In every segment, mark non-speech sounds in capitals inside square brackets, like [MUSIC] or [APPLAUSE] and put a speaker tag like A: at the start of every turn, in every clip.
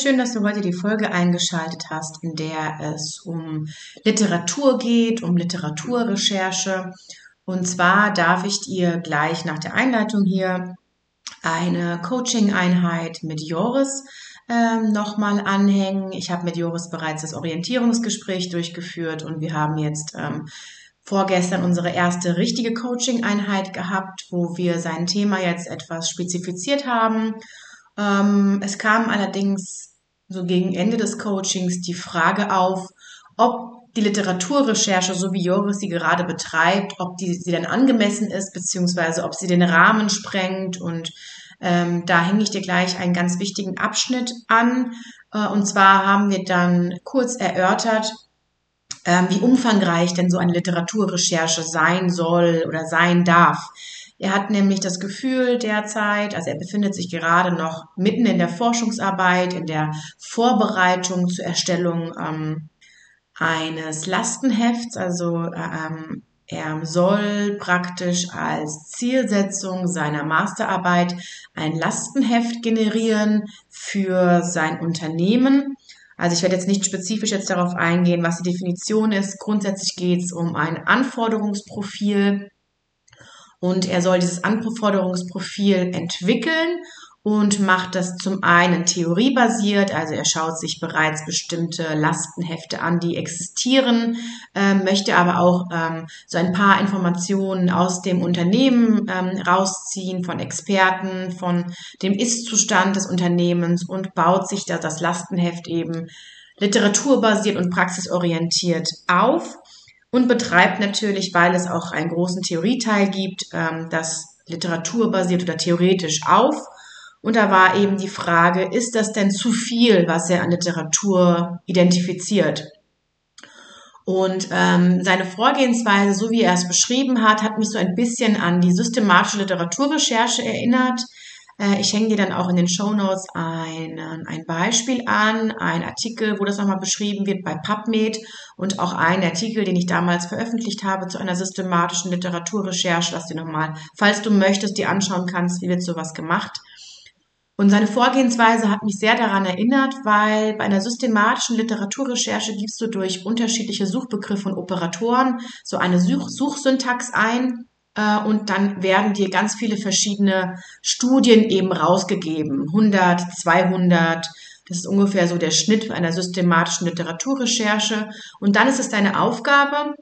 A: schön, dass du heute die Folge eingeschaltet hast, in der es um Literatur geht, um Literaturrecherche. Und zwar darf ich dir gleich nach der Einleitung hier eine Coaching-Einheit mit Joris ähm, nochmal anhängen. Ich habe mit Joris bereits das Orientierungsgespräch durchgeführt und wir haben jetzt ähm, vorgestern unsere erste richtige Coaching-Einheit gehabt, wo wir sein Thema jetzt etwas spezifiziert haben ähm, es kam allerdings so gegen Ende des Coachings die Frage auf, ob die Literaturrecherche, so wie Joris sie gerade betreibt, ob die, sie denn angemessen ist, beziehungsweise ob sie den Rahmen sprengt. Und ähm, da hänge ich dir gleich einen ganz wichtigen Abschnitt an. Äh, und zwar haben wir dann kurz erörtert, äh, wie umfangreich denn so eine Literaturrecherche sein soll oder sein darf. Er hat nämlich das Gefühl derzeit, also er befindet sich gerade noch mitten in der Forschungsarbeit, in der Vorbereitung zur Erstellung ähm, eines Lastenhefts. Also ähm, er soll praktisch als Zielsetzung seiner Masterarbeit ein Lastenheft generieren für sein Unternehmen. Also ich werde jetzt nicht spezifisch jetzt darauf eingehen, was die Definition ist. Grundsätzlich geht es um ein Anforderungsprofil und er soll dieses Anforderungsprofil entwickeln und macht das zum einen theoriebasiert, also er schaut sich bereits bestimmte Lastenhefte an, die existieren, äh, möchte aber auch ähm, so ein paar Informationen aus dem Unternehmen ähm, rausziehen, von Experten, von dem Ist-Zustand des Unternehmens und baut sich da das Lastenheft eben literaturbasiert und praxisorientiert auf und betreibt natürlich, weil es auch einen großen Theorieteil gibt, ähm, das literaturbasiert oder theoretisch auf. Und da war eben die Frage, ist das denn zu viel, was er an Literatur identifiziert? Und ähm, seine Vorgehensweise, so wie er es beschrieben hat, hat mich so ein bisschen an die systematische Literaturrecherche erinnert. Äh, ich hänge dir dann auch in den Show Notes ein, ein Beispiel an, ein Artikel, wo das nochmal beschrieben wird bei PubMed und auch ein Artikel, den ich damals veröffentlicht habe zu einer systematischen Literaturrecherche, dass du nochmal, falls du möchtest, dir anschauen kannst, wie wird sowas gemacht. Und seine Vorgehensweise hat mich sehr daran erinnert, weil bei einer systematischen Literaturrecherche gibst du durch unterschiedliche Suchbegriffe und Operatoren so eine Such Suchsyntax ein und dann werden dir ganz viele verschiedene Studien eben rausgegeben. 100, 200. Das ist ungefähr so der Schnitt einer systematischen Literaturrecherche. Und dann ist es deine Aufgabe,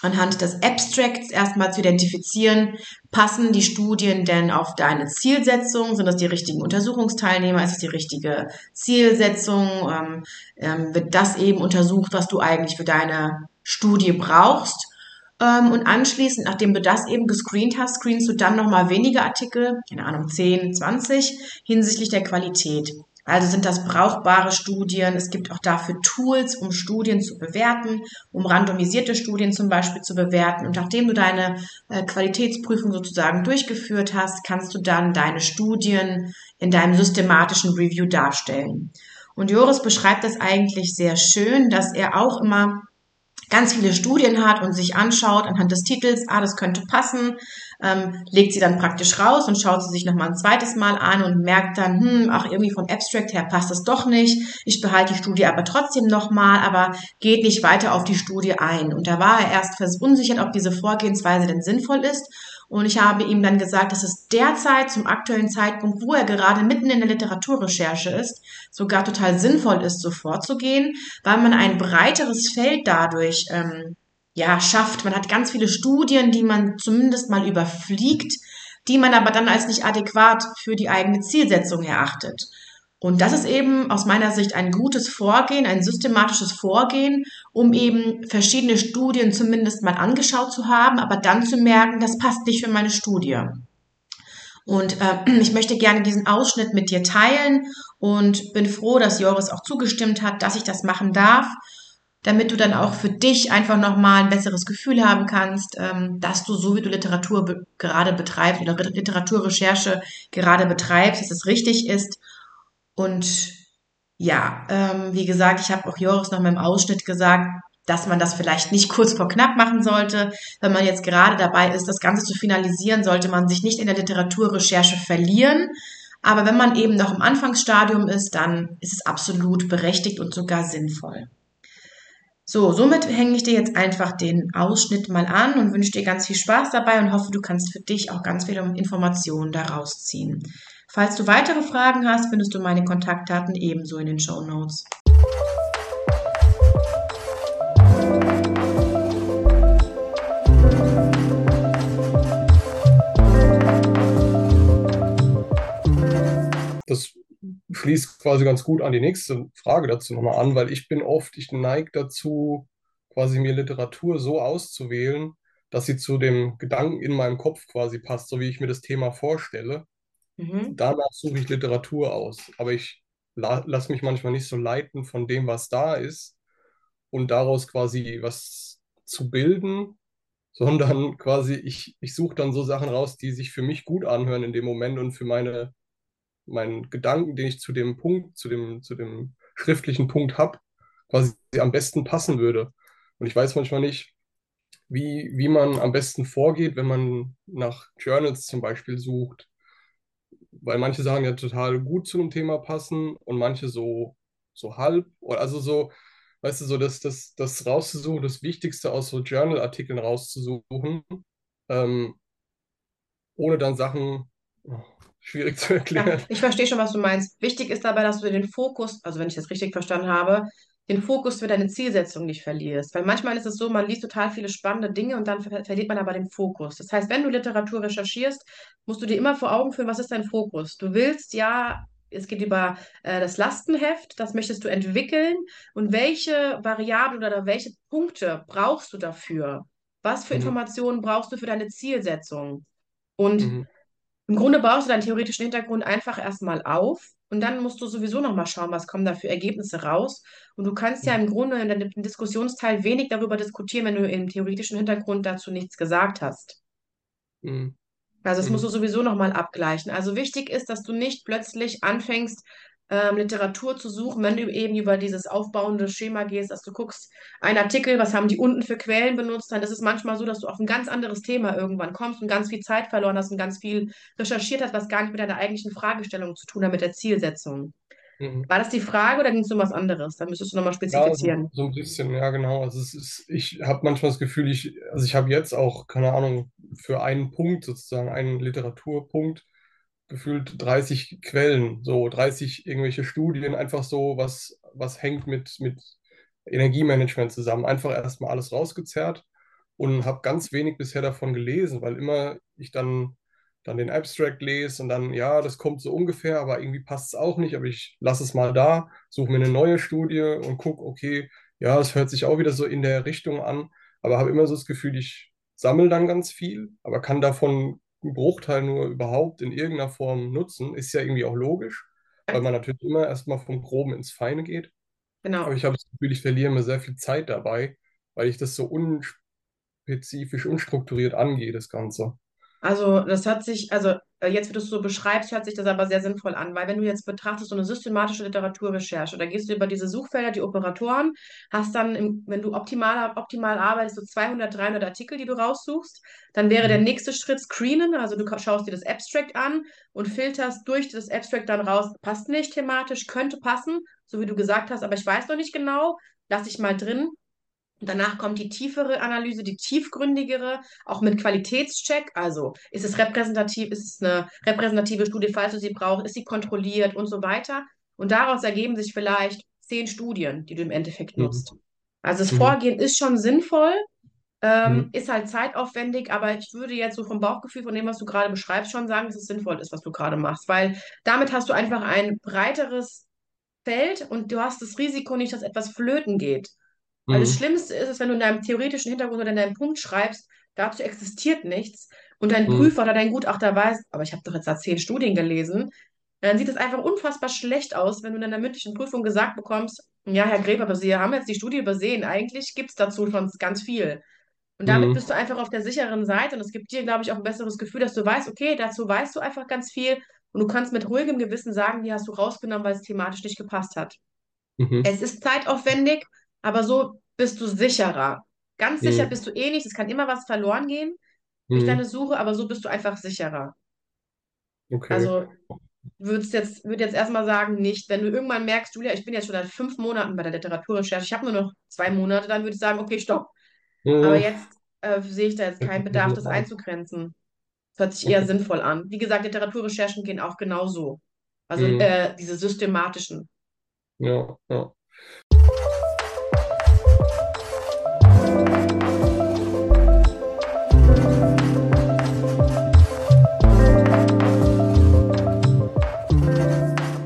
A: anhand des Abstracts erstmal zu identifizieren, passen die Studien denn auf deine Zielsetzung? Sind das die richtigen Untersuchungsteilnehmer? Ist es die richtige Zielsetzung? Ähm, ähm, wird das eben untersucht, was du eigentlich für deine Studie brauchst? Ähm, und anschließend, nachdem du das eben gescreent hast, screenst du dann nochmal weniger Artikel, keine Ahnung, 10, 20, hinsichtlich der Qualität. Also sind das brauchbare Studien. Es gibt auch dafür Tools, um Studien zu bewerten, um randomisierte Studien zum Beispiel zu bewerten. Und nachdem du deine äh, Qualitätsprüfung sozusagen durchgeführt hast, kannst du dann deine Studien in deinem systematischen Review darstellen. Und Joris beschreibt das eigentlich sehr schön, dass er auch immer ganz viele Studien hat und sich anschaut anhand des Titels, ah, das könnte passen, ähm, legt sie dann praktisch raus und schaut sie sich nochmal ein zweites Mal an und merkt dann, hm, ach, irgendwie vom Abstract her passt das doch nicht. Ich behalte die Studie aber trotzdem nochmal, aber geht nicht weiter auf die Studie ein. Und da war er erst verunsichert, ob diese Vorgehensweise denn sinnvoll ist und ich habe ihm dann gesagt, dass es derzeit zum aktuellen Zeitpunkt, wo er gerade mitten in der Literaturrecherche ist, sogar total sinnvoll ist, so vorzugehen, weil man ein breiteres Feld dadurch ähm, ja schafft. Man hat ganz viele Studien, die man zumindest mal überfliegt, die man aber dann als nicht adäquat für die eigene Zielsetzung erachtet. Und das ist eben aus meiner Sicht ein gutes Vorgehen, ein systematisches Vorgehen, um eben verschiedene Studien zumindest mal angeschaut zu haben, aber dann zu merken, das passt nicht für meine Studie. Und äh, [CLEARS THROAT] ich möchte gerne diesen Ausschnitt mit dir teilen und bin froh, dass Joris auch zugestimmt hat, dass ich das machen darf, damit du dann auch für dich einfach nochmal ein besseres Gefühl haben kannst, ähm, dass du so wie du Literatur be gerade betreibst oder Literaturrecherche gerade betreibst, dass es richtig ist und ja, ähm, wie gesagt, ich habe auch Joris noch mal im Ausschnitt gesagt, dass man das vielleicht nicht kurz vor knapp machen sollte. Wenn man jetzt gerade dabei ist, das Ganze zu finalisieren, sollte man sich nicht in der Literaturrecherche verlieren. Aber wenn man eben noch im Anfangsstadium ist, dann ist es absolut berechtigt und sogar sinnvoll. So, somit hänge ich dir jetzt einfach den Ausschnitt mal an und wünsche dir ganz viel Spaß dabei und hoffe, du kannst für dich auch ganz viele Informationen daraus ziehen. Falls du weitere Fragen hast, findest du meine Kontaktdaten ebenso in den Show Notes.
B: Schließt quasi ganz gut an die nächste Frage dazu nochmal an, weil ich bin oft, ich neige dazu, quasi mir Literatur so auszuwählen, dass sie zu dem Gedanken in meinem Kopf quasi passt, so wie ich mir das Thema vorstelle.
A: Mhm.
B: Danach suche ich Literatur aus, aber ich la lasse mich manchmal nicht so leiten von dem, was da ist und daraus quasi was zu bilden, sondern quasi ich, ich suche dann so Sachen raus, die sich für mich gut anhören in dem Moment und für meine meinen Gedanken, den ich zu dem Punkt, zu dem, zu dem schriftlichen Punkt habe, quasi am besten passen würde. Und ich weiß manchmal nicht, wie, wie man am besten vorgeht, wenn man nach Journals zum Beispiel sucht. Weil manche Sachen ja total gut zu einem Thema passen und manche so, so halb. Also so, weißt du, so das, das, das rauszusuchen, das Wichtigste aus so Journal-Artikeln rauszusuchen, ähm, ohne dann Sachen, oh, schwierig zu
A: Ja,
B: erklären.
A: ich verstehe schon, was du meinst. Wichtig ist dabei, dass du den Fokus, also wenn ich das richtig verstanden habe, den Fokus für deine Zielsetzung nicht verlierst. Weil manchmal ist es so, man liest total viele spannende Dinge und dann ver verliert man aber den Fokus. Das heißt, wenn du Literatur recherchierst, musst du dir immer vor Augen führen, was ist dein Fokus? Du willst ja, es geht über äh, das Lastenheft, das möchtest du entwickeln und welche Variablen oder welche Punkte brauchst du dafür? Was für
B: Mhm.
A: Informationen brauchst du für deine Zielsetzung? Und
B: Mhm.
A: Im Grunde baust du deinen theoretischen Hintergrund einfach erstmal auf und dann musst du sowieso nochmal schauen, was kommen da für Ergebnisse raus. Und du kannst ja
B: Mhm.
A: im Grunde in deinem Diskussionsteil wenig darüber diskutieren, wenn du im theoretischen Hintergrund dazu nichts gesagt hast.
B: Mhm.
A: Also das musst du
B: Mhm.
A: sowieso nochmal abgleichen. Also wichtig ist, dass du nicht plötzlich anfängst, ähm, Literatur zu suchen, wenn du eben über dieses aufbauende Schema gehst, dass du guckst, ein Artikel, was haben die unten für Quellen benutzt, dann ist es manchmal so, dass du auf ein ganz anderes Thema irgendwann kommst und ganz viel Zeit verloren hast und ganz viel recherchiert hast, was gar nicht mit deiner eigentlichen Fragestellung zu tun hat, mit der Zielsetzung.
B: Mhm.
A: War das die Frage oder ging es um was anderes? Dann müsstest du nochmal
B: Ja, so,
A: spezifizieren.
B: so ein bisschen, ja, genau. Also es ist, ich habe manchmal das Gefühl, ich, also ich habe jetzt auch, keine Ahnung, für einen Punkt sozusagen, einen Literaturpunkt, gefühlt 30 Quellen, so 30 irgendwelche Studien, einfach so, was, was hängt mit, mit Energiemanagement zusammen. Einfach erstmal alles rausgezerrt und habe ganz wenig bisher davon gelesen, weil immer ich dann, dann den Abstract lese und dann, ja, das kommt so ungefähr, aber irgendwie passt es auch nicht, aber ich lasse es mal da, suche mir eine neue Studie und gucke, okay, ja, es hört sich auch wieder so in der Richtung an, aber habe immer so das Gefühl, ich sammle dann ganz viel, aber kann davon einen Bruchteil nur überhaupt in irgendeiner Form nutzen. Ist ja irgendwie auch logisch, weil man natürlich immer erstmal vom Groben ins Feine geht. Aber
A: Genau.
B: ich habe das Gefühl, ich verliere mir sehr viel Zeit dabei, weil ich das so unspezifisch, unstrukturiert angehe, das Ganze.
A: Also das hört sich, also äh, jetzt, wie du es so beschreibst, hört sich das aber sehr sinnvoll an, weil wenn du jetzt betrachtest, so eine systematische Literaturrecherche, da gehst du über diese Suchfelder, die Operatoren, hast dann, im, wenn du optimal, optimal arbeitest, so 200, 300 Artikel, die du raussuchst, dann wäre der
B: Mhm.
A: nächste Schritt Screenen, also du schaust dir das Abstract an und filterst durch das Abstract dann raus, passt nicht thematisch, könnte passen, so wie du gesagt hast, aber ich weiß noch nicht genau, lass ich mal drin. Und danach kommt die tiefere Analyse, die tiefgründigere, auch mit Qualitätscheck. Also ist es repräsentativ, ist es eine repräsentative Studie, falls du sie brauchst, ist sie kontrolliert und so weiter. Und daraus ergeben sich vielleicht zehn Studien, die du im Endeffekt nutzt.
B: Mhm.
A: Also das
B: Mhm.
A: Vorgehen ist schon sinnvoll, ähm,
B: Mhm.
A: ist halt zeitaufwendig, aber ich würde jetzt so vom Bauchgefühl, von dem, was du gerade beschreibst, schon sagen, dass es sinnvoll ist, was du gerade machst, weil damit hast du einfach ein breiteres Feld und du hast das Risiko nicht, dass etwas flöten geht. Weil das
B: Mhm.
A: Schlimmste ist es, wenn du in deinem theoretischen Hintergrund oder in deinem Punkt schreibst, dazu existiert nichts und dein
B: Mhm.
A: Prüfer oder dein Gutachter weiß, aber ich habe doch jetzt da zehn Studien gelesen, dann sieht es einfach unfassbar schlecht aus, wenn du in der mündlichen Prüfung gesagt bekommst, ja, Herr Greb, aber Sie haben jetzt die Studie übersehen. Eigentlich gibt es dazu schon ganz viel. Und damit
B: Mhm.
A: bist du einfach auf der sicheren Seite und es gibt dir, glaube ich, auch ein besseres Gefühl, dass du weißt, okay, dazu weißt du einfach ganz viel und du kannst mit ruhigem Gewissen sagen, die hast du rausgenommen, weil es thematisch nicht gepasst hat.
B: Mhm.
A: Es ist zeitaufwendig, aber so bist du sicherer. Ganz sicher
B: Mhm.
A: bist du eh nicht. Es kann immer was verloren gehen durch deine
B: Mhm.
A: Suche, aber so bist du einfach sicherer.
B: Okay.
A: Also würdest jetzt, würde jetzt erstmal sagen, nicht. Wenn du irgendwann merkst, Julia, ich bin jetzt schon seit fünf Monaten bei der Literaturrecherche, ich habe nur noch zwei Monate, dann würde ich sagen, okay, stopp. Aber
B: Hm,
A: jetzt äh, sehe ich da jetzt keinen Bedarf, das [LAUGHS] einzugrenzen. Das hört sich eher
B: Okay.
A: sinnvoll an. Wie gesagt, Literaturrecherchen gehen auch genauso. Also
B: Hm,
A: äh, diese systematischen.
B: Ja, ja.